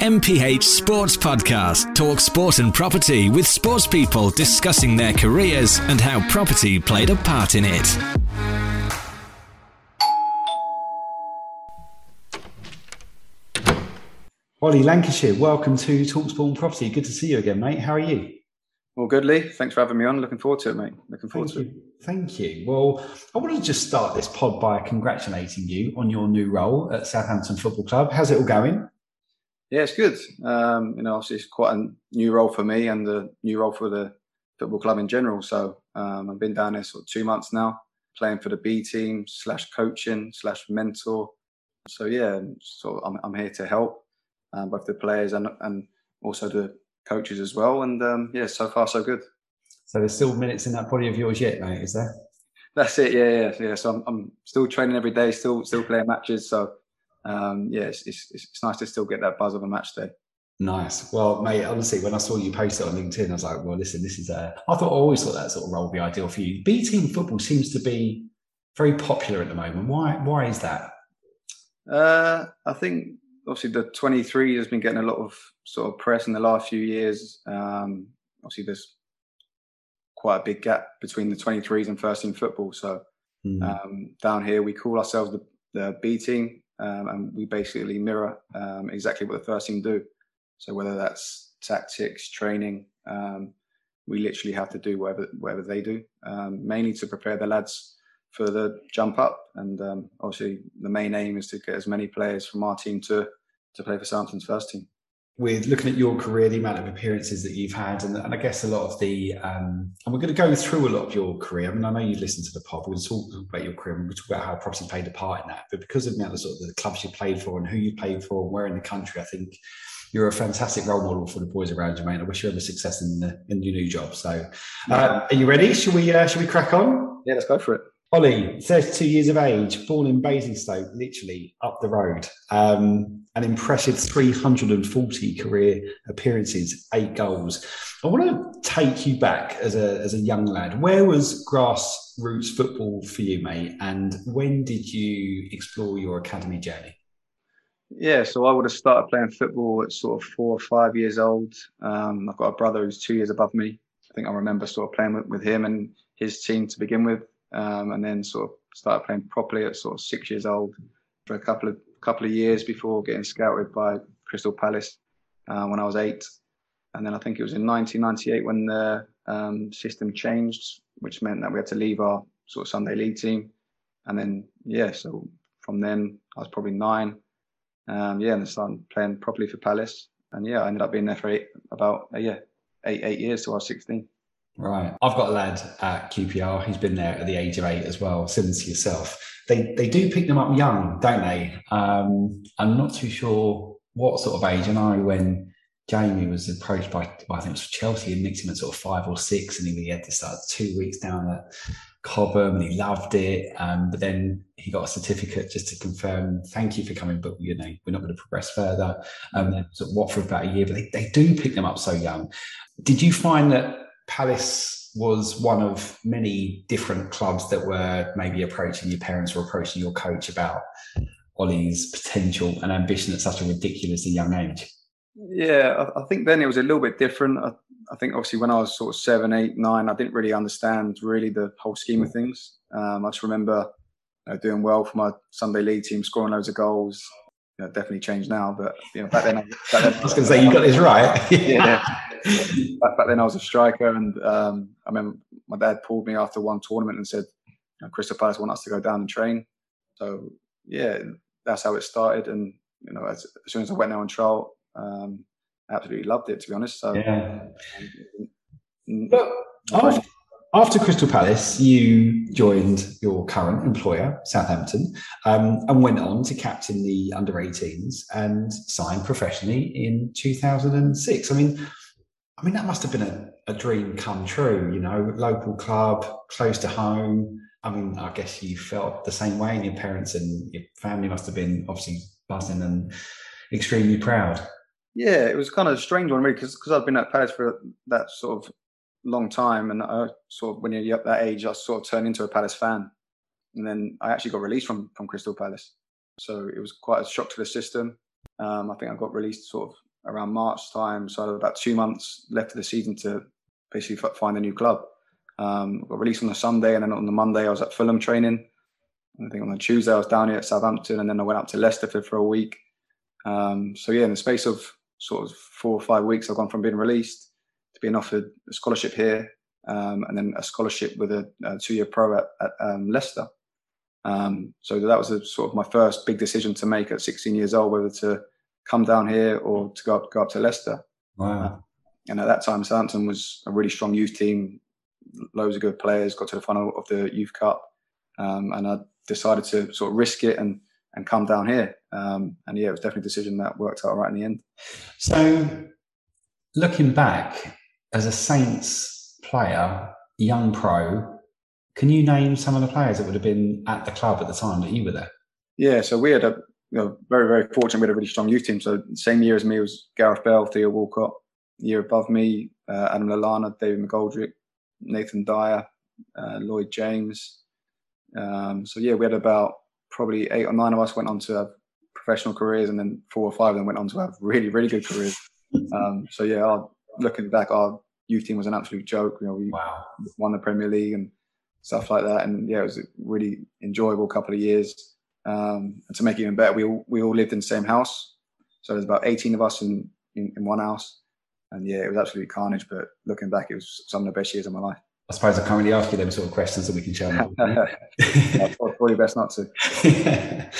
MPH Sports Podcast. Talk sport and property with sports people discussing their careers and how property played a part in it. Ollie Lancashire, welcome to Talk Sport and Property. Good to see you again, mate. How are you? Well, good, Lee. Thanks for having me on. Looking forward to it, mate. Looking forward Thank to you. Thank you. Well, I want to just start this pod by congratulating you on your new role at Southampton Football Club. How's it all going? Yeah, it's good. Um, you know, obviously it's quite a new role for me and a new role for the football club in general. So um, I've been down there sort of two months now, playing for the B team slash coaching slash mentor. So yeah, so I'm, I'm here to help um, both the players and and also the coaches as well. And um, yeah, so far so good. So there's still minutes in that body of yours yet, mate, is there? That's it. Yeah, yeah, yeah. So I'm, I'm still training every day, still still playing matches. So um, yeah, it's, it's, it's nice to still get that buzz of a match day. Nice. Well, mate, honestly, when I saw you post it on LinkedIn, I was like, well, listen, this is a. I thought I always thought that sort of role would be ideal for you. B team football seems to be very popular at the moment. Why? Why is that? Uh, I think obviously the 23 has been getting a lot of sort of press in the last few years. Um, obviously, there's quite a big gap between the 23s and first team football. So Mm. um, down here, we call ourselves the, the B team, um, and we basically mirror um, exactly what the first team do. So whether that's tactics, training, um, we literally have to do whatever whatever they do, um, mainly to prepare the lads for the jump up. And um, obviously, the main aim is to get as many players from our team to to play for Southampton's first team. With looking at your career, the amount of appearances that you've had, and, and I guess a lot of the, um, and we're going to go through a lot of your career. I mean, I know you listened to the pod. To talk about your career. to talk about how property played a part in that. But because of the of sort of the clubs you played for and who you played for and where in the country, I think you're a fantastic role model for the boys around you, mate. I wish you every success in the, in your new job. So, uh, are you ready? Should we? Uh, should we crack on? Yeah, let's go for it. Ollie, 32 years of age, born in Basingstoke, literally up the road. Um, an impressive 340 career appearances, eight goals. I want to take you back as a, as a young lad. Where was grassroots football for you, mate? And when did you explore your academy journey? Yeah, so I would have started playing football at sort of four or five years old. Um, I've got a brother who's two years above me. I think I remember sort of playing with, with him and his team to begin with, um, and then sort of started playing properly at sort of six years old for a couple of couple of years before getting scouted by Crystal Palace uh, when I was eight. And then I think it was in 1998 when the um, system changed, which meant that we had to leave our sort of Sunday league team. And then yeah, so from then I was probably nine. Um, yeah, and I started playing properly for Palace. And yeah, I ended up being there for eight, about uh, yeah, eight eight years till I was 16. Right. I've got a lad at QPR. He's been there at the age of eight as well, similar to yourself. They they do pick them up young, don't they? Um, I'm not too sure what sort of age. And I when Jamie was approached by, by I think it was Chelsea and nicked him at sort of five or six, and he had to start two weeks down at Cobham, and he loved it. Um, but then he got a certificate just to confirm, thank you for coming, but you know we're not going to progress further. Um, then Watford for about a year, but they, they do pick them up so young. Did you find that Palace was one of many different clubs that were maybe approaching your parents or approaching your coach about Ollie's potential and ambition at such a ridiculously young age? Yeah, I, I think then it was a little bit different. I, I think obviously when I was sort of seven, eight, nine, I didn't really understand really the whole scheme of things. Um, I just remember you know, doing well for my Sunday league team, scoring loads of goals. You know, definitely changed now, but you know, back then, I, back then I was going to say you got this right. yeah. Back, then I was a striker, and um, I remember my dad pulled me after one tournament and said, you know, "Crystal Palace want us to go down and train." So yeah, that's how it started. And you know, as, as soon as I went there on trial, um, I absolutely loved it. To be honest, so Yeah. But after, after Crystal Palace, you joined your current employer, Southampton, um, and went on to captain the under 18s and signed professionally in 2006. I mean, I mean that must have been a, a dream come true. You know, local club, close to home. I mean, I guess you felt the same way, and your parents and your family must have been obviously buzzing and extremely proud. Yeah, it was kind of a strange one, really, because I've been at Palace for that sort of long time, and I sort of when you're at that age, I sort of turned into a Palace fan, and then I actually got released from from Crystal Palace, so it was quite a shock to the system. Um, I think I got released sort of around March time, so I had about two months left of the season to basically find a new club. Um, got released on the Sunday, and then on the Monday I was at Fulham training. I think on the Tuesday I was down here at Southampton, and then I went up to Leicester for, for a week. Um, so yeah, in the space of sort of four or five weeks, I've gone from being released to being offered a scholarship here, um, and then a scholarship with a, a two-year pro at, at um, Leicester. Um, so that was a, sort of my first big decision to make at 16 years old, whether to come down here or to go up, go up to Leicester. Wow. Uh, and at that time, Southampton was a really strong youth team, loads of good players, got to the final of the Youth Cup. Um, and I decided to sort of risk it and, and come down here. Um, and yeah, it was definitely a decision that worked out right in the end. So, looking back as a Saints player, young pro, can you name some of the players that would have been at the club at the time that you were there? Yeah, so we had a you know, very, very fortunate. We had a really strong youth team. So same year as me was Gareth Bell, Theo Walcott. Year above me, uh, Adam Lallana, David McGoldrick, Nathan Dyer, uh, Lloyd James. Um, so yeah, we had about probably eight or nine of us went on to have professional careers, and then four or five of them went on to have really, really good careers. Um, so yeah, our, looking back, our youth team was an absolute joke. You know, we wow. won the Premier League and stuff like that, and yeah, it was a really enjoyable couple of years. Um, and to make it even better, we all, we all lived in the same house. So there's about 18 of us in, in, in, one house. And yeah, it was absolutely carnage. But looking back, it was some of the best years of my life. I suppose I can't really ask you them sort of questions that we can share. Probably best not to.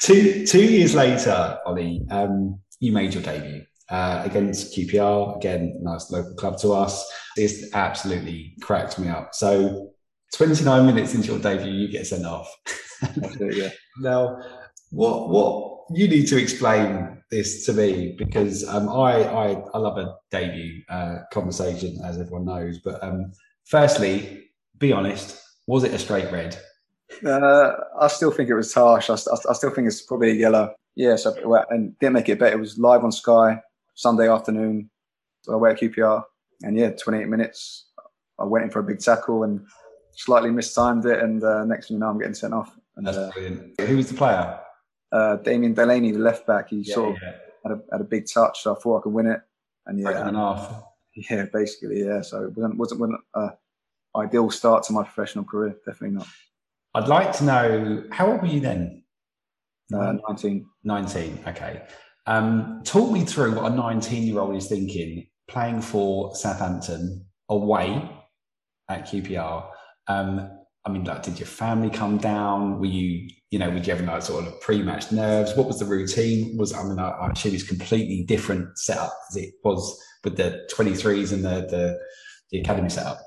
two, two years later, Ollie, um, you made your debut. Uh, against QPR, again, nice local club to us. This absolutely cracked me up. So, 29 minutes into your debut, you get sent off. it, yeah. Now, what what you need to explain this to me because um, I, I I love a debut uh, conversation as everyone knows. But um, firstly, be honest, was it a straight red? Uh, I still think it was harsh. I, I, I, still think it's probably a yellow. Yeah, so, and didn't make it better. It was live on Sky Sunday afternoon. So I went at QPR, and yeah, 28 minutes. I went in for a big tackle and slightly mistimed it, and uh, next thing you know, I'm getting sent off. And, That's uh, brilliant. Who was the player? Uh, Damien Delaney, the left back. He yeah, sort of yeah. had, a, had a big touch, so I thought I could win it. And yeah, and half. Yeah, basically, yeah. So it wasn't wasn't, wasn't uh, ideal start to my professional career. Definitely not. I'd like to know how old were you then? Uh, 19. 19, okay. Um, talk me through what a 19 year old is thinking playing for Southampton away at QPR. Um, I mean, like, did your family come down? Were you, you know, would you ever like sort of pre-match nerves? What was the routine? Was I mean, I, I assume it's completely different setup as it was with the 23s and the the, the academy setup.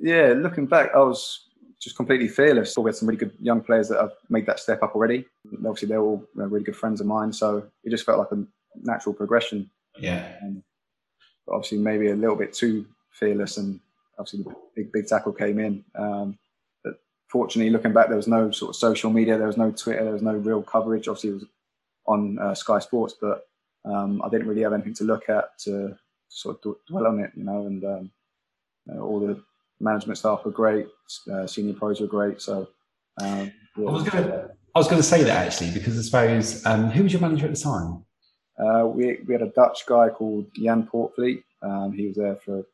Yeah, looking back, I was just completely fearless. We had some really good young players that have made that step up already. Obviously, they're all you know, really good friends of mine, so it just felt like a natural progression. Yeah. Um, obviously, maybe a little bit too fearless, and obviously the big big tackle came in. Um, fortunately, looking back, there was no sort of social media, there was no Twitter, there was no real coverage. Obviously, it was on uh, Sky Sports, but um, I didn't really have anything to look at to sort of dwell on it, you know. And um, you know, all the management staff were great, uh, senior pros were great. So um, yeah. I was going to, I was going to say that actually because I suppose um, who was your manager at the time? Uh, we we had a Dutch guy called Jan Poortvliet. Um, he was there for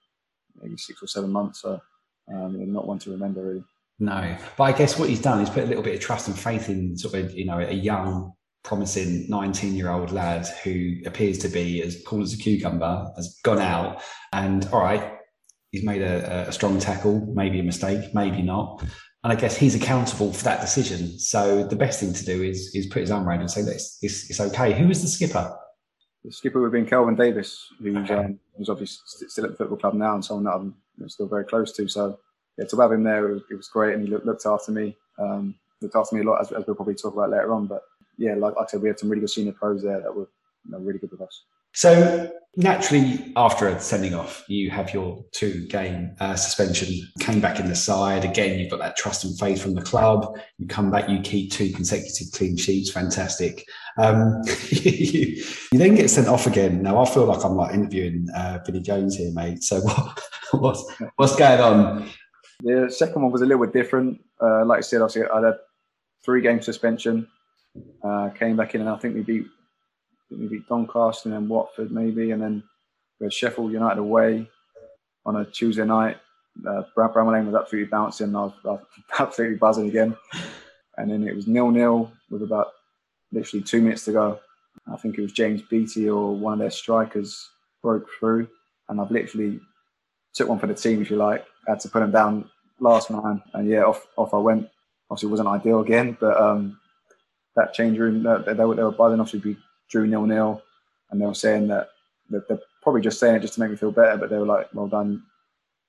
maybe six or seven months, so um, not one to remember really. No, but I guess what he's done is put a little bit of trust and faith in sort of you know a young, promising nineteen-year-old lad who appears to be as cool as a cucumber, has gone out, and all right, he's made a, a strong tackle, maybe a mistake, maybe not, and I guess he's accountable for that decision. So the best thing to do is is put his arm around and say that it's, it's, it's okay. Who was the skipper? The skipper would have been Kelvin Davis, who's, okay. um, who's obviously still at the football club now and someone that I'm still very close to. So yeah, to have him there, it was, it was great, and he looked, looked after me. Um, looked after me a lot, as, as, we'll probably talk about later on. But yeah, like, like I said, we had some really good senior pros there that were you know, really good with us. So naturally, after a sending off, you have your two game uh, suspension. Came back in the side again. You've got that trust and faith from the club. You come back, you keep two consecutive clean sheets. Fantastic. Um, you, you, then get sent off again. Now I feel like I'm like interviewing uh, Vinnie Jones here, mate. So what, what's what's going on? The second one was a little bit different. Uh, like I said, obviously I had three game suspension. Uh, came back in and I think we beat we beat Doncaster and then Watford maybe, and then we had Sheffield United away on a Tuesday night. Uh, Bramall Lane was absolutely bouncing. I was, I was absolutely buzzing again. And then it was nil nil with about literally two minutes to go. I think it was James Beattie or one of their strikers broke through, and I've literally took one for the team, if you like. I had to put him down last man, and yeah, off off I went. Obviously, it wasn't ideal again, but um, that change room, they, they, were, they were buzzing. Obviously, we drew nil nil, and they were saying that, that they're probably just saying it just to make me feel better, but they were like, "Well done,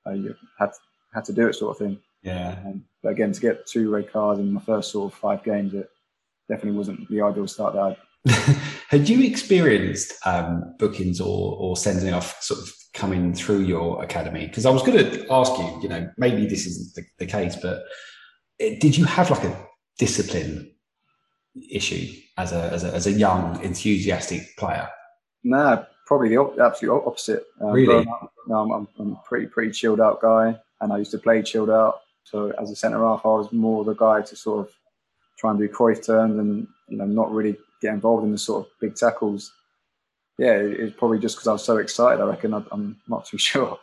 uh, you had had to do it," sort of thing. Yeah. Um, but again, to get two red cards in my first sort of five games, it definitely wasn't the ideal start that I had you experienced um, bookings or, or sending off sort of coming through your academy? Because I was going to ask you, you know, maybe this isn't the, the case, but it, did you have like a discipline issue as a, as a, as a young, enthusiastic player? No, probably the absolute opposite. Um, really? no, I'm, I'm, I'm, pretty, pretty chilled out guy, and I used to play chilled out. So as a centre half, I was more the guy to sort of try and do Cruyff turns and you know not really get involved in the sort of big tackles. Yeah, it's probably just because I was so excited. I reckon I'm not too sure.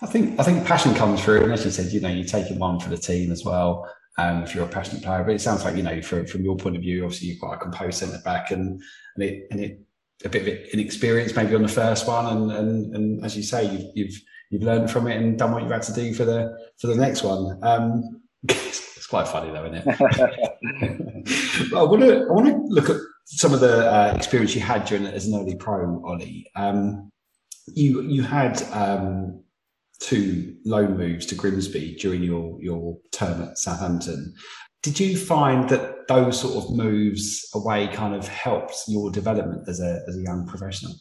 I think I think passion comes through, and as you said, you know, you're taking one for the team as well. Um, if you're a passionate player, but it sounds like you know, from from your point of view, obviously you're quite a composed centre back, and and it and it a bit of inexperience maybe on the first one, and and and as you say, you've you've you've learned from it and done what you've had to do for the for the next one. Um, it's quite funny though, isn't it? I want to I want to look at some of the uh, experience you had during as an early pro, Ollie. Um, you you had um, two loan moves to Grimsby during your your term at Southampton. Did you find that those sort of moves away kind of helped your development as a as a young professional?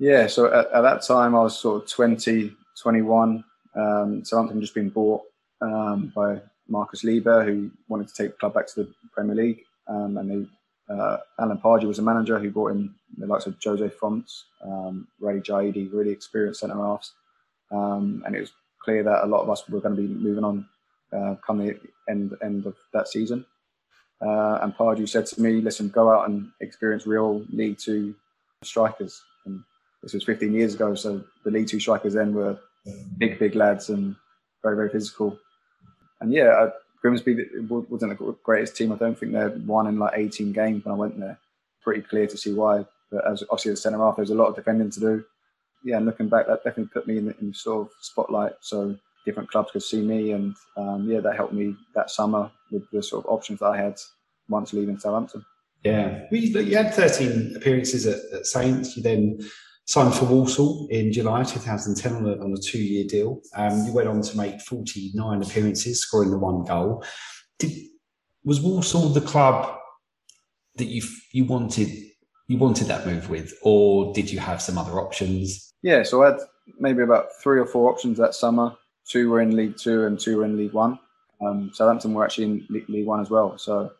Yeah, so at, at that time I was sort of 20, 21. Um, Southampton just been bought um, by Markus Liebherr, who wanted to take the club back to the Premier League, um, and they uh, Alan Pardew was a manager who brought in the likes of Jose Fontes, um, Radhi Jaidi, really experienced centre halves. Um, and it was clear that a lot of us were going to be moving on uh, come the end end of that season. Uh, and Pardew said to me, "Listen, go out and experience real League Two strikers." And this was 15 years ago, so the League Two strikers then were big, big lads and very, very physical. And yeah, Grimsby wasn't the greatest team. I don't think they won in like 18 games when I went there. Pretty clear to see why. But as obviously the centre half, there's a lot of defending to do. Yeah, and looking back, that definitely put me in the, in the sort of spotlight. So different clubs could see me, and um, yeah, that helped me that summer with the sort of options that I had once leaving Southampton. Yeah, you had 13 appearances at, at Saints. You then signed for Walsall in July 2010 on a, on a two-year deal. Um, you went on to make 49 appearances, scoring the one goal. Did, was Walsall the club that you you wanted you wanted that move with, or did you have some other options? Yeah, so I had maybe about three or four options that summer. Two were in League Two and two were in League One. Um, Southampton were actually in League One as well. So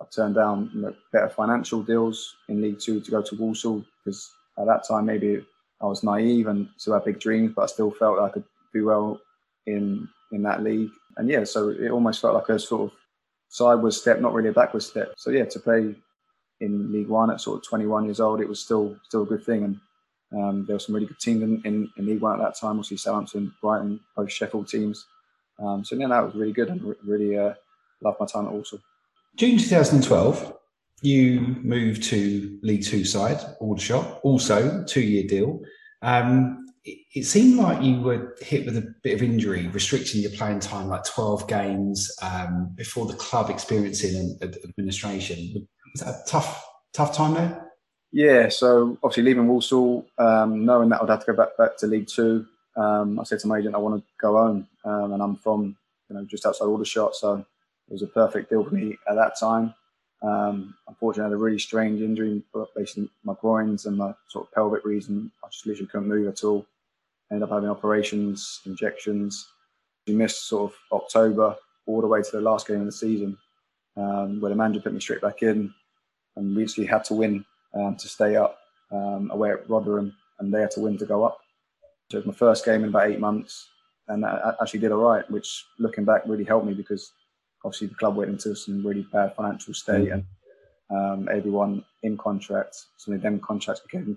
I turned down you know, better financial deals in League Two to go to Walsall because at that time maybe I was naive and still had big dreams, but I still felt I could do well in in that league. And yeah, so it almost felt like a sort of sideways step, not really a backwards step. So yeah, to play in League One at sort of 21 years old, it was still still a good thing. And um, there were some really good teams in, in, in, League One at that time. Obviously, Southampton, Brighton, both Sheffield teams. Um, so yeah, that was really good and really uh, loved my time at Walsall. June 2012, you moved to League Two side, Aldershot, also two year deal. Um, it, it, seemed like you were hit with a bit of injury, restricting your playing time, like 12 games um, before the club experiencing an administration. Was that a tough, tough time there? Yeah, so obviously leaving Walsall, um, knowing that I'd have to go back, back to League Two, um, I said to my agent, I want to go home. Um, and I'm from, you know, just outside Aldershot, so it was a perfect deal for me at that time. Um, unfortunately, I had a really strange injury, basically my groins and my sort of pelvic region. I just literally couldn't move at all. Ended up having operations, injections. We missed sort of October all the way to the last game of the season, um, where the manager put me straight back in, and we actually had to win um, to stay up um, away at Rotherham, and they had to win to go up. So it was my first game in about eight months, and I actually did all right, which looking back really helped me because obviously the club went into some really bad financial state, and um, everyone in contract. So then contracts became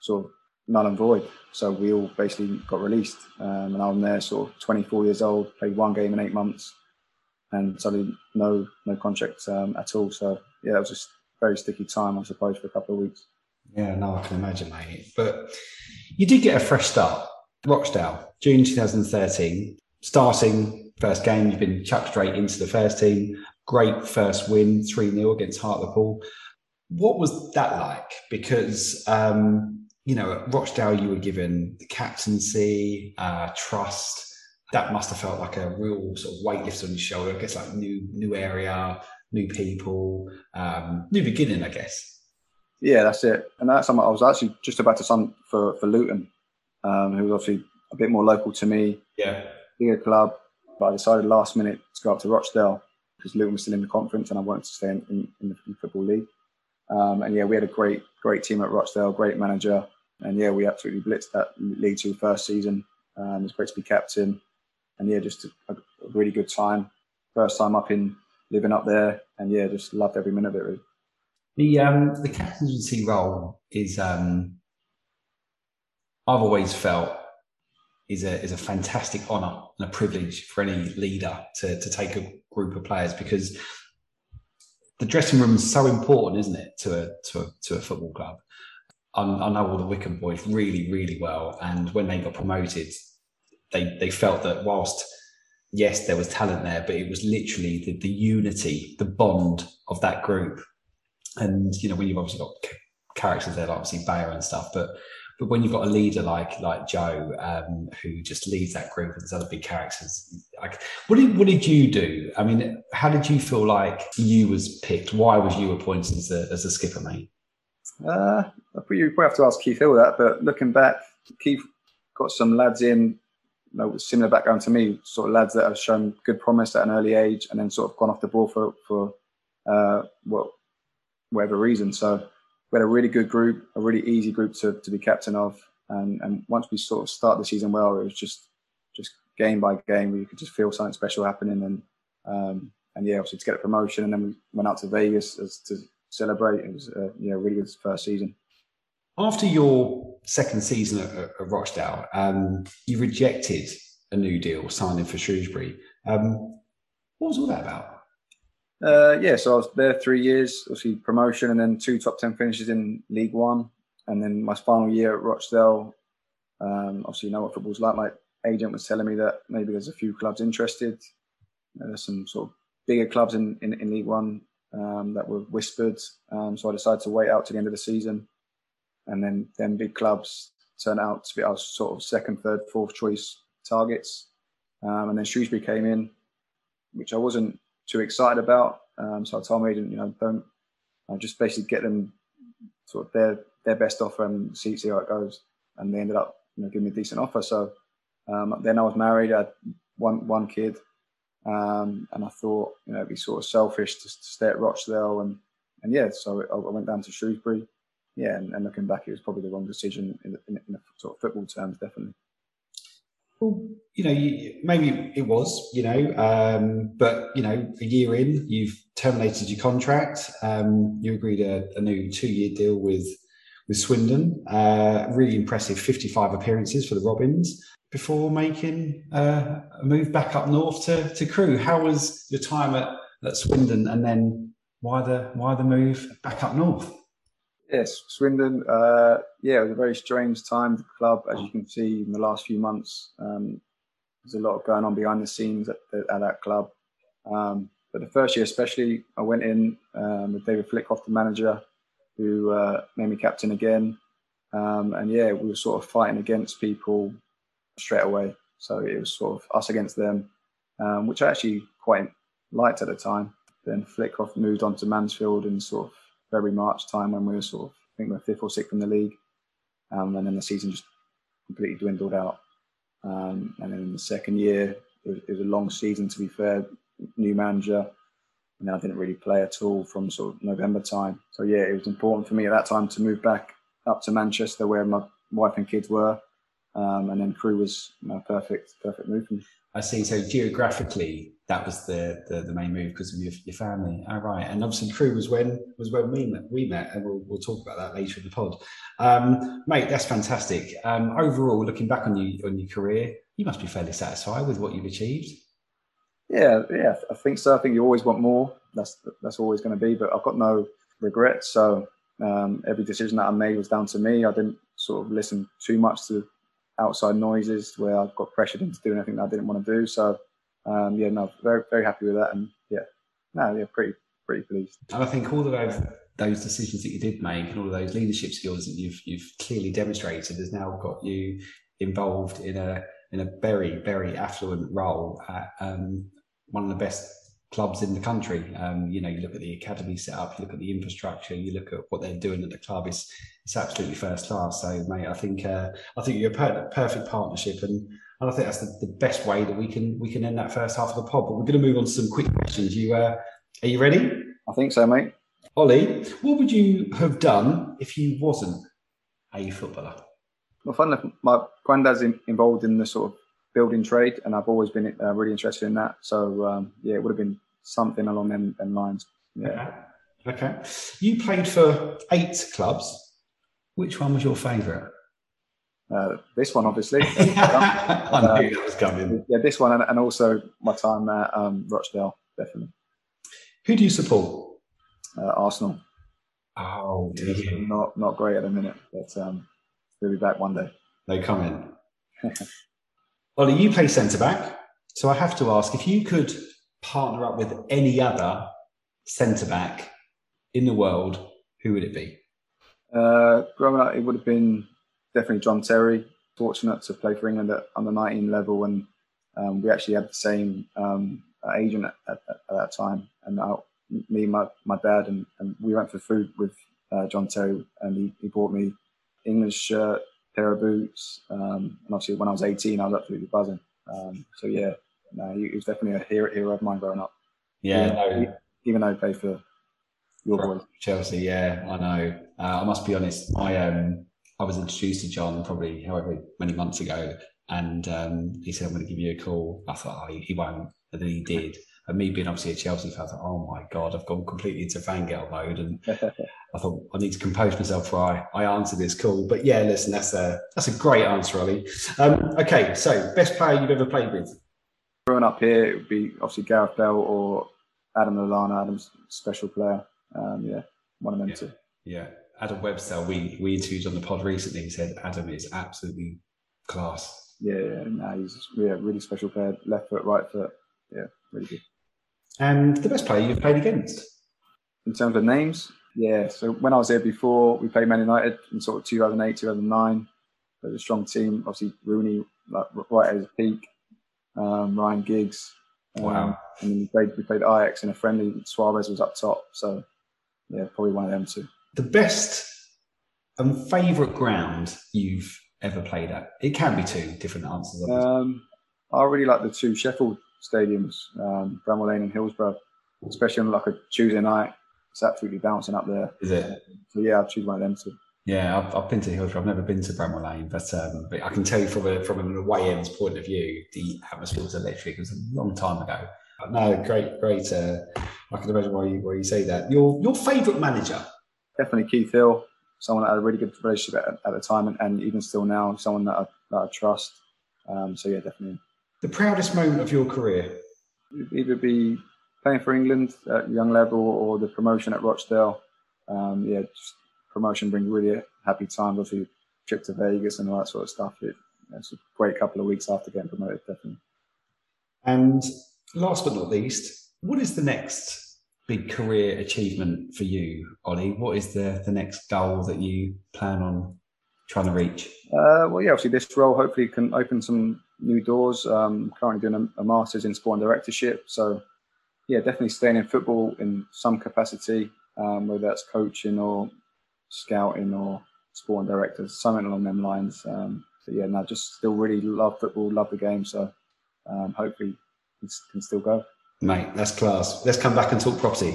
sort of null and void. So we all basically got released. Um, and I'm there sort of 24 years old, played one game in eight months, and suddenly no no contract um, at all. So yeah, it was just very sticky time, I suppose, for a couple of weeks. Yeah, no, I can imagine, mate. But you did get a fresh start. Rochdale, June 2013, starting first game, you've been chucked straight into the first team. Great first win, 3 0 against Hartlepool. What was that like? Because, um, you know, at Rochdale, you were given the captaincy, uh, trust. That must have felt like a real sort of weight lift on your shoulder. I guess like new new area, new people, um, new beginning, I guess. Yeah, that's it. And that's something I was actually just about to sign for, for Luton, um, who was obviously a bit more local to me. Yeah. Bigger club. But I decided last minute to go up to Rochdale because Luton was still in the conference and I wanted to stay in, in, in the Football League. Um, and yeah, we had a great, great team at Rochdale, great manager. And yeah, we absolutely blitzed that League Two first season. Um, it was great to be captain. And yeah, just a, a really good time. First time up in living up there. And yeah, just loved every minute of it really. The um, the captaincy role is um, I've always felt is a is a fantastic honour and a privilege for any leader to to take a group of players because the dressing room is so important, isn't it, to a to a, to a football club. I, I know all the Wycombe boys really really well, and when they got promoted, they they felt that whilst yes there was talent there, but it was literally the, the unity, the bond of that group and you know when you've obviously got characters there, like obviously Bayo and stuff, but but when you've got a leader like like Joe um, who just leads that group and there's other big characters, like what did what did you do? I mean, how did you feel like you was picked? Why was you appointed as a as a skipper, mate? Uh, you probably have to ask Keith Hill that, but looking back, Keith got some lads in, you know, similar background to me, sort of lads that have shown good promise at an early age, and then sort of gone off the ball for for uh, what whatever reason. So we had a really good group, a really easy group to, to be captain of. And, and once we sort of start the season well, it was just just game by game where you could just feel something special happening. And um, and yeah, obviously to get a promotion, and then we went out to Vegas as, to celebrate. It was a yeah, really good first season. After your second season at, at Rochdale, um, you rejected a new deal signing for Shrewsbury. Um, what was all that about? Uh, yeah, so I was there three years, obviously promotion, and then two top ten finishes in League One, and then my final year at Rochdale. Um, obviously, you know what football's like. My agent was telling me that maybe there's a few clubs interested. There's some sort of bigger clubs in, in, in League One um, that were whispered. Um, so I decided to wait out to the end of the season, and then then big clubs turned out to be our sort of second, third, fourth choice targets. Um, and then Shrewsbury came in, which I wasn't too excited about. Um, so I told my agent, you know, don't uh, just basically get them sort of their their best offer and see see how it goes. And they ended up, you know, giving me a decent offer. So um, then I was married, I had one one kid, um, and I thought, you know, it'd be sort of selfish to, to stay at Rochdale, and and yeah, so I, went down to Shrewsbury. Yeah, and, and, looking back, it was probably the wrong decision in, in, in sort of football terms, definitely. Well, you know, you, maybe it was, you know, um, but you know, a year in, you've terminated your contract. Um, you agreed a, a new two-year deal with with Swindon. Uh, really impressive, fifty-five appearances for the Robins before making uh, a move back up north to, to Crewe. How was your time at, at Swindon, and then why the why the move back up north? Yes, Swindon. Uh, yeah, it was a very strange time the club, as you can see in the last few months. Um, there's a lot going on behind the scenes at, at that club. Um, but the first year, especially, I went in um, with David Flitcroft, the manager, who uh, made me captain again. Um, and yeah, we were sort of fighting against people straight away. So it was sort of us against them, um, which I actually quite liked at the time. Then Flitcroft moved on to Mansfield and sort of February, March time when we were sort of, I think we are fifth or sixth in the league. Um, and then the season just completely dwindled out. Um, and then in the second year, it was, it was, a long season to be fair, new manager. And I didn't really play at all from sort of November time. So yeah, it was important for me at that time to move back up to Manchester where my wife and kids were. um, and then Crewe was know, perfect, perfect move for me. I see. So geographically, that was the the, the main move because of your, your family. All right, and obviously Crewe was when was when we met, we met, and we'll, we'll talk about that later in the pod. Um, mate, that's fantastic. Um, overall, looking back on you on your career, you must be fairly satisfied with what you've achieved. Yeah, yeah, I think so. I think you always want more. That's that's always going to be, but I've got no regrets. So um, every decision that I made was down to me. I didn't sort of listen too much to outside noises where I got pressured into doing anything that I didn't want to do. So um, yeah, no, very very happy with that, and yeah, no, yeah, pretty pretty pleased. And I think all of those those decisions that you did make and all of those leadership skills that you've you've clearly demonstrated has now got you involved in a in a very very affluent role at um, one of the best clubs in the country. Um, you know, you look at the academy setup, you look at the infrastructure, you look at what they're doing at the club. It's it's absolutely first class. So, mate, I think uh, I think you're a per- perfect partnership, and, and I think that's the, the, best way that we can we can end that first half of the pod. But we're going to move on to some quick questions. You uh, are you ready? I think so, mate. Ollie, what would you have done if you wasn't a footballer? Well, fun enough, my granddad's in, involved in the sort of building trade, and I've always been uh, really interested in that. So um, yeah, it would have been something along them, them lines. Yeah. Okay. okay. You played for eight clubs. Which one was your favourite? Uh, this one, obviously. I knew that was coming. Yeah, this one, and, and also my time at um, Rochdale, definitely. Who do you support? Uh, Arsenal. Oh, dear. not not great at the minute, but um, we'll be back one day. No comment. Ollie, you play centre back, so I have to ask if you could partner up with any other centre back in the world, who would it be? Uh, growing up, it would have been definitely John Terry. Fortunate to play for England at under 19 level, and um, we actually had the same um, agent at, at, at, that time. And I, me, my, my dad, and, and we went for food with uh, John Terry, and he, he bought me English shirt, pair of boots, um, and obviously when I was 18, I was absolutely buzzing. Um, so yeah, no, he, was definitely a hero, hero of mine growing up. Yeah, no. he, even though he played for your boys. Chelsea, yeah, I know. Uh, I must be honest. I um I was introduced to John probably however many months ago, and um, he said I'm going to give you a call. I thought oh, he, won't, and then he did. And me being obviously a Chelsea fan, I thought, oh my god, I've gone completely into fangirl mode, and I thought I need to compose myself before I, I answer this call. But yeah, listen, that's a that's a great answer, Ollie. Um, okay, so best player you've ever played with? Growing up here, it would be obviously Gareth Bell or Adam Lallana. Adam's special player. Um, yeah, one of them yeah. two. Yeah, Adam Webster. We we interviewed on the pod recently. He said Adam is absolutely class. Yeah, yeah, no, he's yeah, really special player. Left foot, right foot. Yeah, really good. And the best player you've played against? In terms of names, yeah. So when I was here before, we played Man United in sort of 2008, 2009. It was a strong team. Obviously, Rooney like, right at his peak. Um, Ryan Giggs. Um, wow. And we played, we played Ajax in a friendly. Suarez was up top. So yeah, probably one of them two. The best and favourite ground you've ever played at? It can be two different answers. Um, I really like the two Sheffield stadiums, um, Bramall Lane and Hillsborough, especially on like a Tuesday night. It's absolutely bouncing up there. Is it? So yeah, I'd choose one of them two. Yeah, I've, I've been to Hillsborough. I've never been to Bramall Lane, but, um, but I can tell you from a, from an away end's point of view, the atmosphere was electric. It was a long time ago. No, great, great. Uh, I can imagine why you, why you say that. Your your favourite manager? Definitely Keith Hill. Someone that I had a really good relationship at, at the time, and, and, even still now, someone that I, that I trust. Um, so yeah, definitely. The proudest moment of your career? Either be playing for England at young level or the promotion at Rochdale. Um, yeah, promotion brings really happy times. Obviously, trip to Vegas and all that sort of stuff. It, it's a great couple of weeks after getting promoted, definitely. And last but not least, what is the next big career achievement for you, Ollie? What is the, the next goal that you plan on trying to reach? Uh, well, yeah, obviously this role hopefully can open some new doors. Um, currently doing a, a, master's in sport and directorship, so yeah, definitely staying in football in some capacity, um, whether that's coaching or scouting or sport and directors, something along them lines. Um, so yeah, no, just still really love football, love the game. So um, hopefully can, can still go. Mate, that's class. Let's come back and talk property.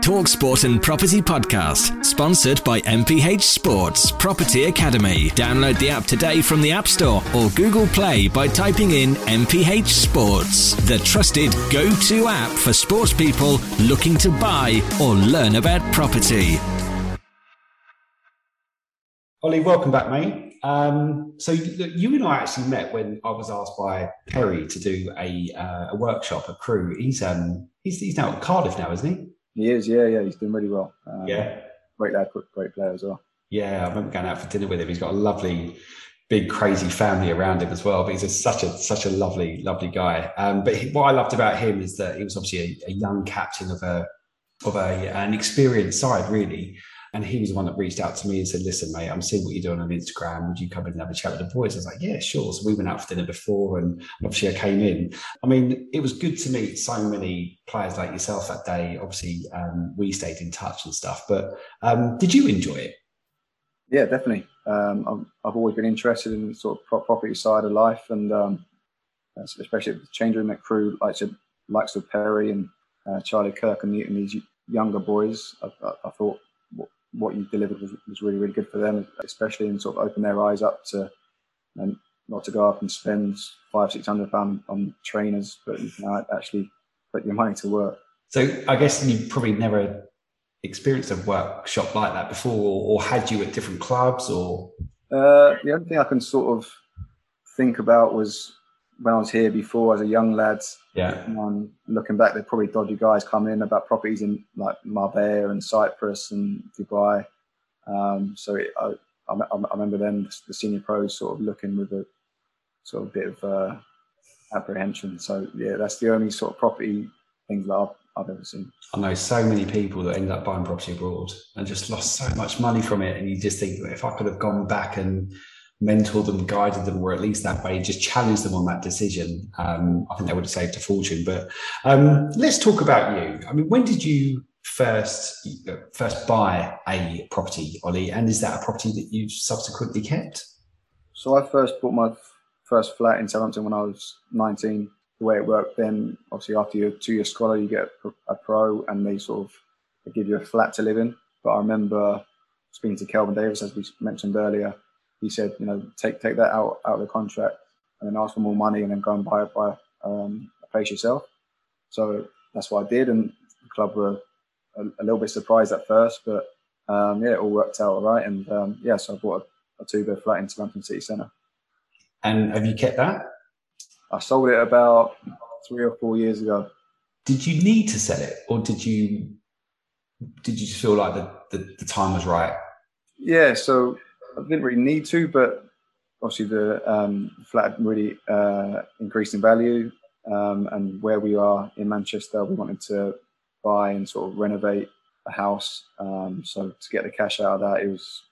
Talksport and Property Podcast, sponsored by MPH Sports Property Academy. Download the app today from the App Store or Google Play by typing in MPH Sports, the trusted go to app for sports people looking to buy or learn about property. Ollie, welcome back, mate. Um, so you and I actually met when I was asked by Perry to do a, uh, a workshop at Crewe. He's um he's, he's now at Cardiff now, isn't he? He is, yeah, yeah. He's doing really well. Um, yeah, great lad, great player as well. Yeah, I remember going out for dinner with him. He's got a lovely, big, crazy family around him as well. But he's a, such a such a lovely, lovely guy. Um, but he, what I loved about him is that he was obviously a, a young captain of a of a an experienced side, really. And he was the one that reached out to me and said, Listen, mate, I'm seeing what you're doing on Instagram. Would you come in and have a chat with the boys? I was like, Yeah, sure. So we went out for dinner before and obviously I came in. I mean, it was good to meet so many players like yourself that day. Obviously, um, we stayed in touch and stuff. But um, did you enjoy it? Yeah, definitely. Um, I've, I've, always been interested in the sort of property side of life and um, especially the change room at Crewe, like likes of Perry and uh, Charlie Kirk and, and, these younger boys. I, I, I thought what you delivered was, was really, really good for them, especially in sort of open their eyes up to and not to go up and spend five, six hundred pounds on trainers, but you know, actually put your money to work. So I guess you probably never experienced a workshop like that before, or, or had you at different clubs, or uh, the only thing I can sort of think about was when I was here before as a young lad. Yeah. Um, looking back, there's probably dodgy guys coming in about properties in like Marbella and Cyprus and Dubai. Um, so it, I, I, I, remember then the senior pros sort of looking with a sort of bit of uh, apprehension. So yeah, that's the only sort of property things that I've, I've ever seen. I know so many people that ended up buying property abroad and just lost so much money from it. And you just think, if I could have gone back and mentored them, guided them, or at least that way, just challenged them on that decision, um, I think they would have saved a fortune. But um, let's talk about you. I mean, when did you first first buy a property, Ollie? And is that a property that you've subsequently kept? So I first bought my first flat in Southampton when I was 19. The way it worked then, obviously after your two-year scholar, you get a pro, and they sort of they give you a flat to live in. But I remember speaking to Kelvin Davis, as we mentioned earlier, he said, you know, take take that out out of the contract and then ask for more money and then go and buy buy um, a place yourself. So that's what I did, and the club were a, a little bit surprised at first, but um, yeah, it all worked out all right. And um, yeah, so I bought a, a two bed flat in Southampton City Centre. And have you kept that? I sold it about three or four years ago. Did you need to sell it, or did you did you feel like the, the, the time was right? Yeah, so I didn't really need to, but obviously the um, flat really uh, increased in value. Um, and where we are in Manchester, we wanted to buy and sort of renovate a house. Um, so to get the cash out of that, it was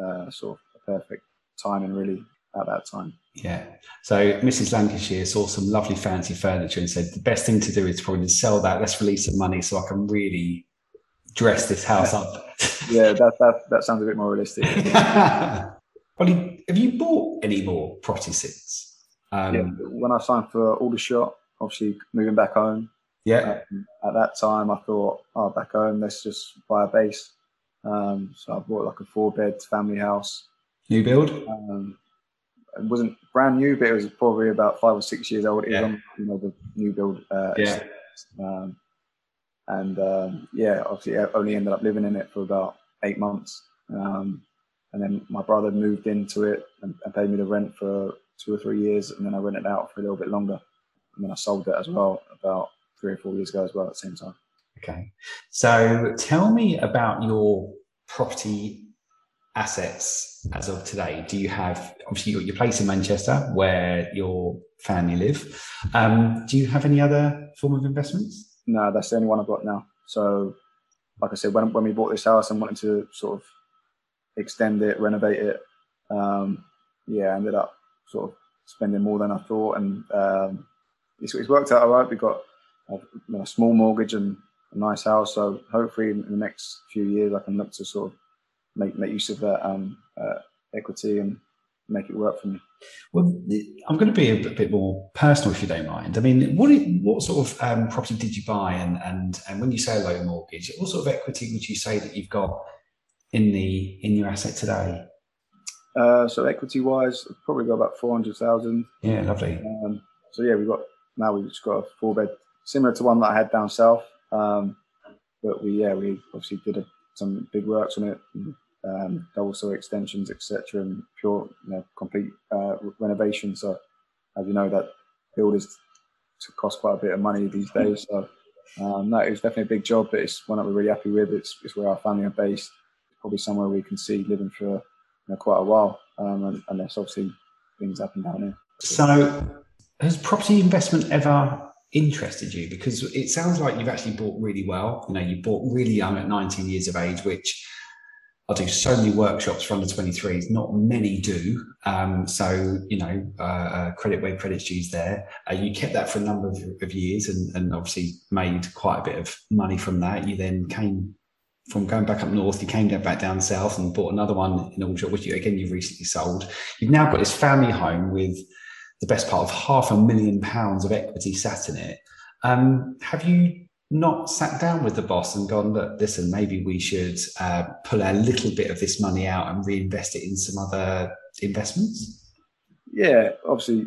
uh, sort of a perfect timing, really, at that time. Yeah. So Mrs. Lancashire saw some lovely fancy furniture and said the best thing to do is probably sell that. Let's release some money so I can really dress this house up. yeah, that, that that sounds a bit more realistic. well, have you bought any more property since? Um, yeah, when I signed for Aldershot, obviously moving back home. Yeah. Um, at that time, I thought, oh, back home, let's just buy a base. Um, so I bought like a four bed family house. New build? Um, it wasn't brand new, but it was probably about five or six years old. It yeah. was on, you know, the new build. Uh, yeah. Um, and um, yeah, obviously I only ended up living in it for about eight months. Um, and then my brother moved into it and, and, paid me the rent for two or three years, and then I rented out for a little bit longer, and then I sold it as well about three or four years ago as well at the same time. Okay, so tell me about your property assets as of today. Do you have obviously your place in Manchester where your family live? Um, do you have any other form of investments? No, that's the only one I've got now. So, like I said, when when we bought this house and wanted to sort of extend it, renovate it, um, yeah, I ended up sort of spending more than I thought, and um, it's, it's, worked out all right. We got a, you know, a, small mortgage and a nice house, so hopefully in the next few years I can look to sort of make make use of that um, uh, equity and make it work for me. Well, I'm going to be a bit more personal, if you don't mind. I mean, what what sort of um, property did you buy, and and and when you say a low mortgage, what sort of equity would you say that you've got in the in your asset today? Uh, so equity wise, probably got about four hundred thousand. Yeah, lovely. Um, so yeah, we've got now we've just got a four bed, similar to one that I had down south. Um, but we yeah we obviously did a, some big works on it, um, double story extensions, etc., and pure you know, complete uh, renovation. So as you know, that builders cost quite a bit of money these days. So um, no, it was definitely a big job, but it's one that we're really happy with. It's, it's where our family are based. It's probably somewhere we can see living for you know, quite a while, um, unless obviously things and down here. So, has property investment ever interested you? Because it sounds like you've actually bought really well. You know, you bought really young at 19 years of age, which I do so many workshops for under 23s. Not many do. Um, so, you know, uh, uh, credit where credit's due there. Uh, you kept that for a number of, of years and, and, obviously made quite a bit of money from that. You then came from going back up north, you came back down south and bought another one in Aldershot, which you, again, you've recently sold. You've now got this family home with the best part of half a million pounds of equity sat in it. Um, have you not sat down with the boss and gone, look, listen, maybe we should uh, pull a little bit of this money out and reinvest it in some other investments? Yeah, obviously,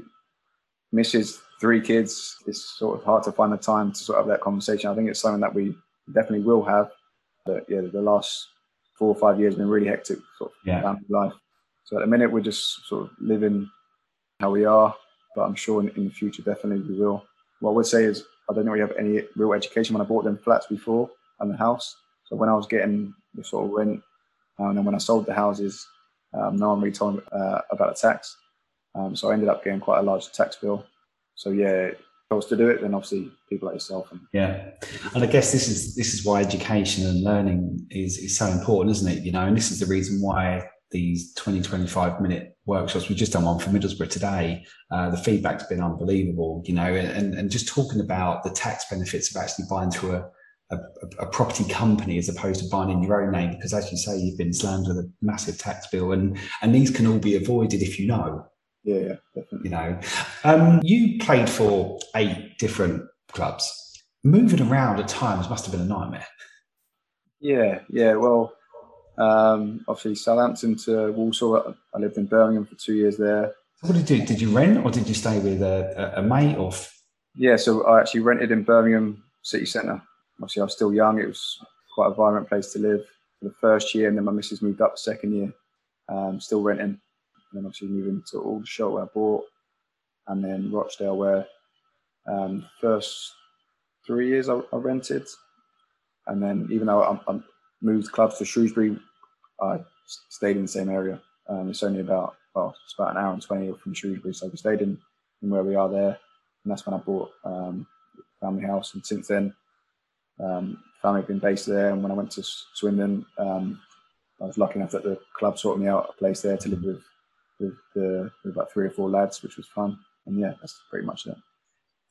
Mrs. Three kids, it's sort of hard to find the time to sort of have that conversation. I think it's something that we definitely will have. But yeah, the last four or five years have been really hectic sort of yeah. family life. So at the minute, we're just sort of living how we are but I'm sure in, in the future definitely we will. What I would say is I don't really have any real education when I bought them flats before and the house. So when I was getting the sort of rent, um, and then when I sold the houses, um, no one really told me uh, about the tax. Um, so I ended up getting quite a large tax bill. So yeah, if I was to do it, then obviously people like yourself. And, yeah, and I guess this is this is why education and learning is is so important, isn't it? You know, and this is the reason why these 20, 25 minute workshops. We've just done one for Middlesbrough today. Uh, the feedback's been unbelievable, you know, and, and just talking about the tax benefits of actually buying through a, a, a, property company as opposed to buying in your own name, because as you say, you've been slammed with a massive tax bill and, and these can all be avoided if you know. Yeah, yeah, definitely. You know, um, you played for eight different clubs. Moving around at times must have been a nightmare. Yeah, yeah. Well, um, obviously, Southampton to Walsall. I lived in Birmingham for two years there. What did you do? Did you rent or did you stay with a, a, mate? Or yeah, so I actually rented in Birmingham city centre. Obviously, I was still young. It was quite a vibrant place to live for the first year, and then my missus moved up the second year. Um, still renting, and then obviously moving to Aldershot where I bought, and then Rochdale where um, first three years I, I rented, and then even though I'm, I'm moved clubs to Shrewsbury, I stayed in the same area. Um, it's only about well, it's about an hour and twenty from Shrewsbury, so we stayed in, in where we are there, and that's when I bought um, family house. And since then, um, family been based there. And when I went to Swindon, um, I was lucky enough that the club sorted me out a place there to live with with, the, with about three or four lads, which was fun. And yeah, that's pretty much it.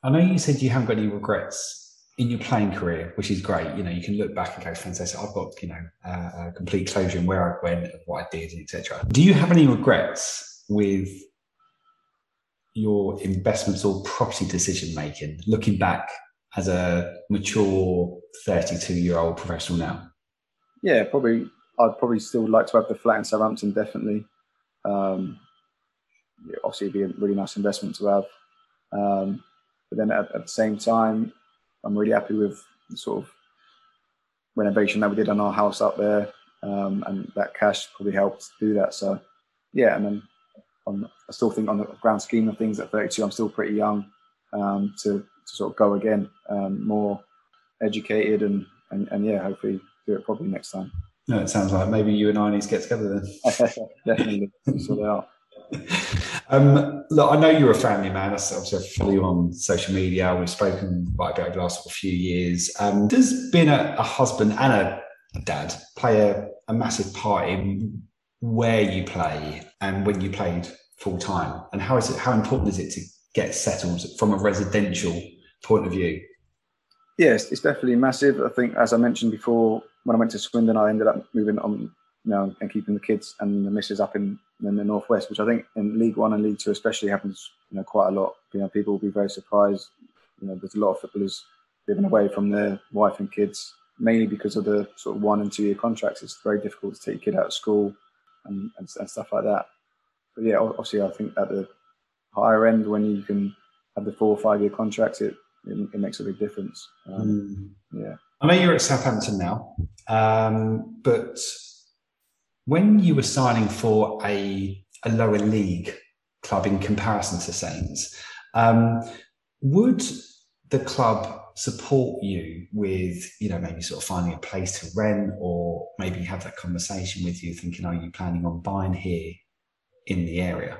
I know you said you haven't got any regrets in your playing career, which is great, you know, you can look back and go, fantastic. I've got, you know, uh, complete closure in where I went, what I did, etc. Do you have any regrets with your investments or property decision making, looking back as a mature 32 year old professional now? Yeah, probably. I'd probably still like to have the flat in Southampton, definitely. Um, obviously, it'd be a really nice investment to have. Um, but then at, at the same time, I'm really happy with the sort of renovation that we did on our house up there, um, and that cash probably helped do that. So, yeah, and then on, I still think on the grand scheme of things at 32, I'm still pretty young um, to, to sort of go again, um, more educated, and, and and yeah, hopefully do it probably next time. No, it sounds like maybe you and I need to get together then. Definitely sort it out. Um, look, I know you're a family man. I obviously follow you on social media. We've spoken quite a bit over the last few years. Um, does being a, a, husband and a dad play a, a massive part in where you play and when you played full time? And how is it? How important is it to get settled from a residential point of view? Yes, it's definitely massive. I think, as I mentioned before, when I went to Swindon, I ended up moving on, you know, and keeping the kids and the misses up in than the Northwest, which I think in League One and League Two especially happens, you know, quite a lot. You know, people will be very surprised. You know, there's a lot of footballers living away from their wife and kids, mainly because of the sort of one and two year contracts. It's very difficult to take your kid out of school and, and, and stuff like that. But yeah, obviously, I think at the higher end, when you can have the four or five year contracts, it, it, it makes a big difference. Um, mm. Yeah. I know you're at Southampton now, um, but when you were signing for a, a lower league club in comparison to Saints, um, would the club support you with, you know, maybe sort of finding a place to rent or maybe have that conversation with you thinking, are you planning on buying here in the area?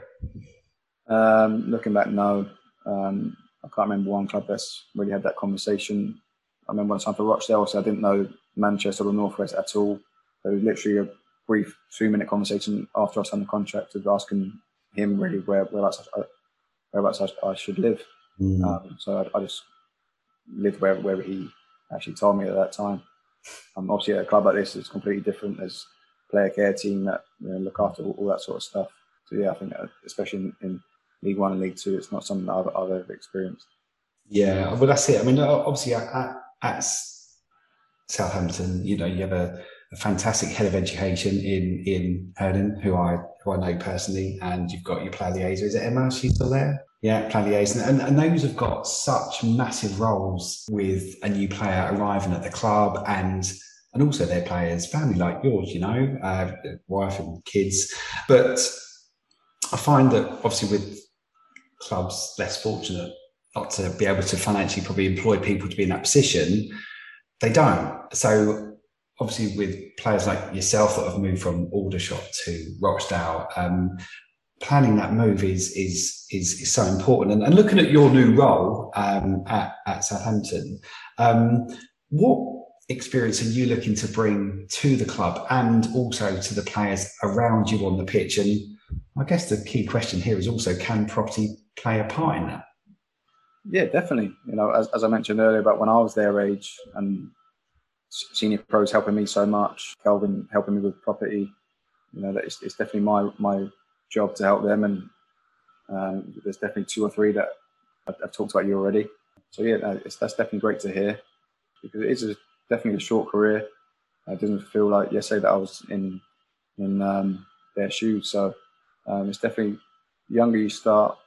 Um, looking back now, um, I can't remember one club that's really had that conversation. I remember one time for Rochdale, so I didn't know Manchester or Northwest at all. It was literally a brief two minute conversation after I signed the contract of asking him really where whereabouts I, whereabouts I, I should live. Mm. Um, so I, I, just lived wherever, wherever he actually told me at that time. Um, obviously, at a club like this, it's completely different. There's player care team that you know, look after all, all, that sort of stuff. So yeah, I think especially in, in, League One and League Two, it's not something that I've, I've ever experienced. Yeah, well, that's it. I mean, obviously, at, at Southampton, you know, you have a a fantastic head of education in in Herden, who I who I know personally, and you've got your player liaison. Is it Emma? She's still there. Yeah, player liaison, and, and those have got such massive roles with a new player arriving at the club, and and also their players' family like yours, you know, uh, wife and kids. But I find that obviously with clubs less fortunate not to be able to financially probably employ people to be in that position, they don't. So obviously with players like yourself that have moved from Aldershot to Rochdale, um, planning that move is is is, is so important. And, and, looking at your new role um, at, at Southampton, um, what experience are you looking to bring to the club and also to the players around you on the pitch? And I guess the key question here is also can property play a part in that? Yeah, definitely. You know, as, as I mentioned earlier about when I was their age and senior pros helping me so much, Kelvin helping me with property. You know, that it's, it's definitely my my job to help them, and um, there's definitely two or three that I've, I've talked about you already. So yeah, that's definitely great to hear because it is a, definitely a short career. It doesn't feel like yesterday that I was in in um, their shoes. So um, it's definitely the younger you start,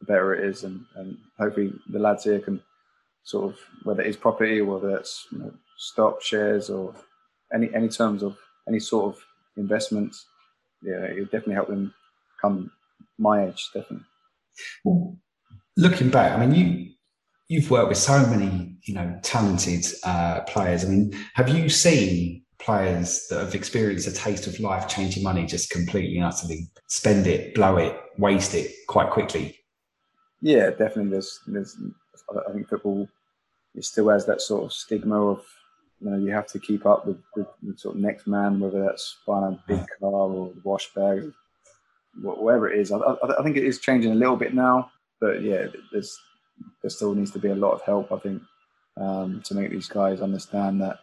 the better it is, and, and hopefully the lads here can sort of whether it's property or whether it's you know, stock shares or any any terms of any sort of investments, yeah, it definitely help them come my age, definitely. Well, looking back, I mean, you you've worked with so many, you know, talented uh, players. I mean, have you seen players that have experienced a taste of life changing money just completely and utterly spend it, blow it, waste it quite quickly? Yeah, definitely. There's, there's I think football it still has that sort of stigma of you know you have to keep up with, with the sort of next man, whether that's buying a big car or the wash bag, whatever it is. I, I, I, think it is changing a little bit now, but yeah, there's there still needs to be a lot of help. I think um, to make these guys understand that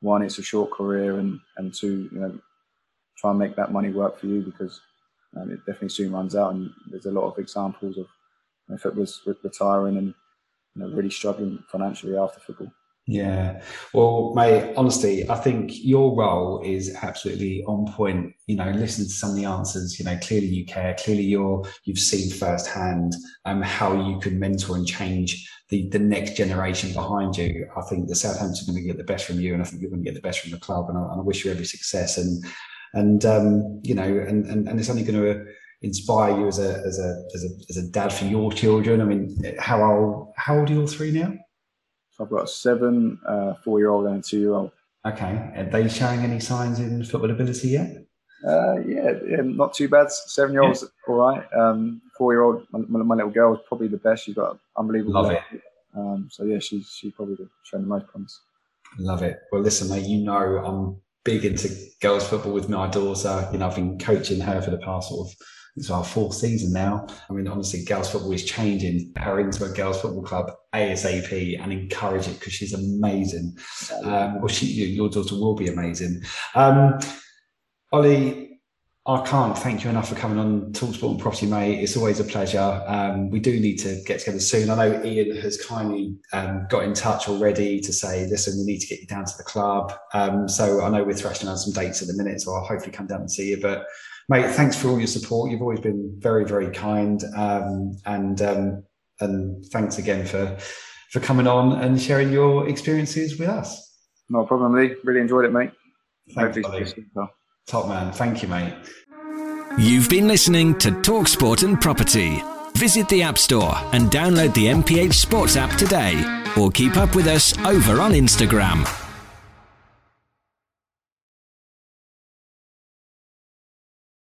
one, it's a short career, and and two, you know, try and make that money work for you because um, it definitely soon runs out. And there's a lot of examples of you know, footballers retiring and you know, really struggling financially after football. Yeah. Well, mate, honestly, I think your role is absolutely on point. You know, listen to some of the answers, you know, clearly you care, clearly you're, you've seen firsthand um, how you can mentor and change the, the next generation behind you. I think the Southampton are going to get the best from you and I think you're going to get the best from the club. And I, and I wish you every success. And, and, um, you know, and, and, and it's only going to, inspire you as a as a as a as a dad for your children? I mean, how old how old are your three now? I've got seven, uh, four year old, and a two year old. Okay, are they showing any signs in football ability yet? Uh, yeah, yeah, not too bad. Seven year olds, yeah. all right. Um, four year old, my, my, little girl is probably the best. She's got unbelievable. Love it. Um, so yeah, she's she's probably showing the most promise. Love it. Well, listen, mate. You know I'm big into girls football with my daughter. You know, I've been coaching her for the past sort of it's our fourth season now. I mean, honestly, girls football is changing her into a girls football club ASAP and encourage it because she's amazing. Um, well, she, your daughter will be amazing. Um, Ollie, I can't thank you enough for coming on Talksport and Property, mate. It's always a pleasure. Um, we do need to get together soon. I know Ian has kindly um, got in touch already to say, listen, we need to get you down to the club. Um, so I know we're thrashing out some dates at the minute, so I'll hopefully come down and see you. But mate, thanks for all your support. You've always been very, very kind, um, and um, and thanks again for for coming on and sharing your experiences with us. No problem, Lee. Really enjoyed it, mate. Thanks, Top man. Thank you, mate. You've been listening to Talk Sport and Property. Visit the App Store and download the MPH Sports app today, or keep up with us over on Instagram.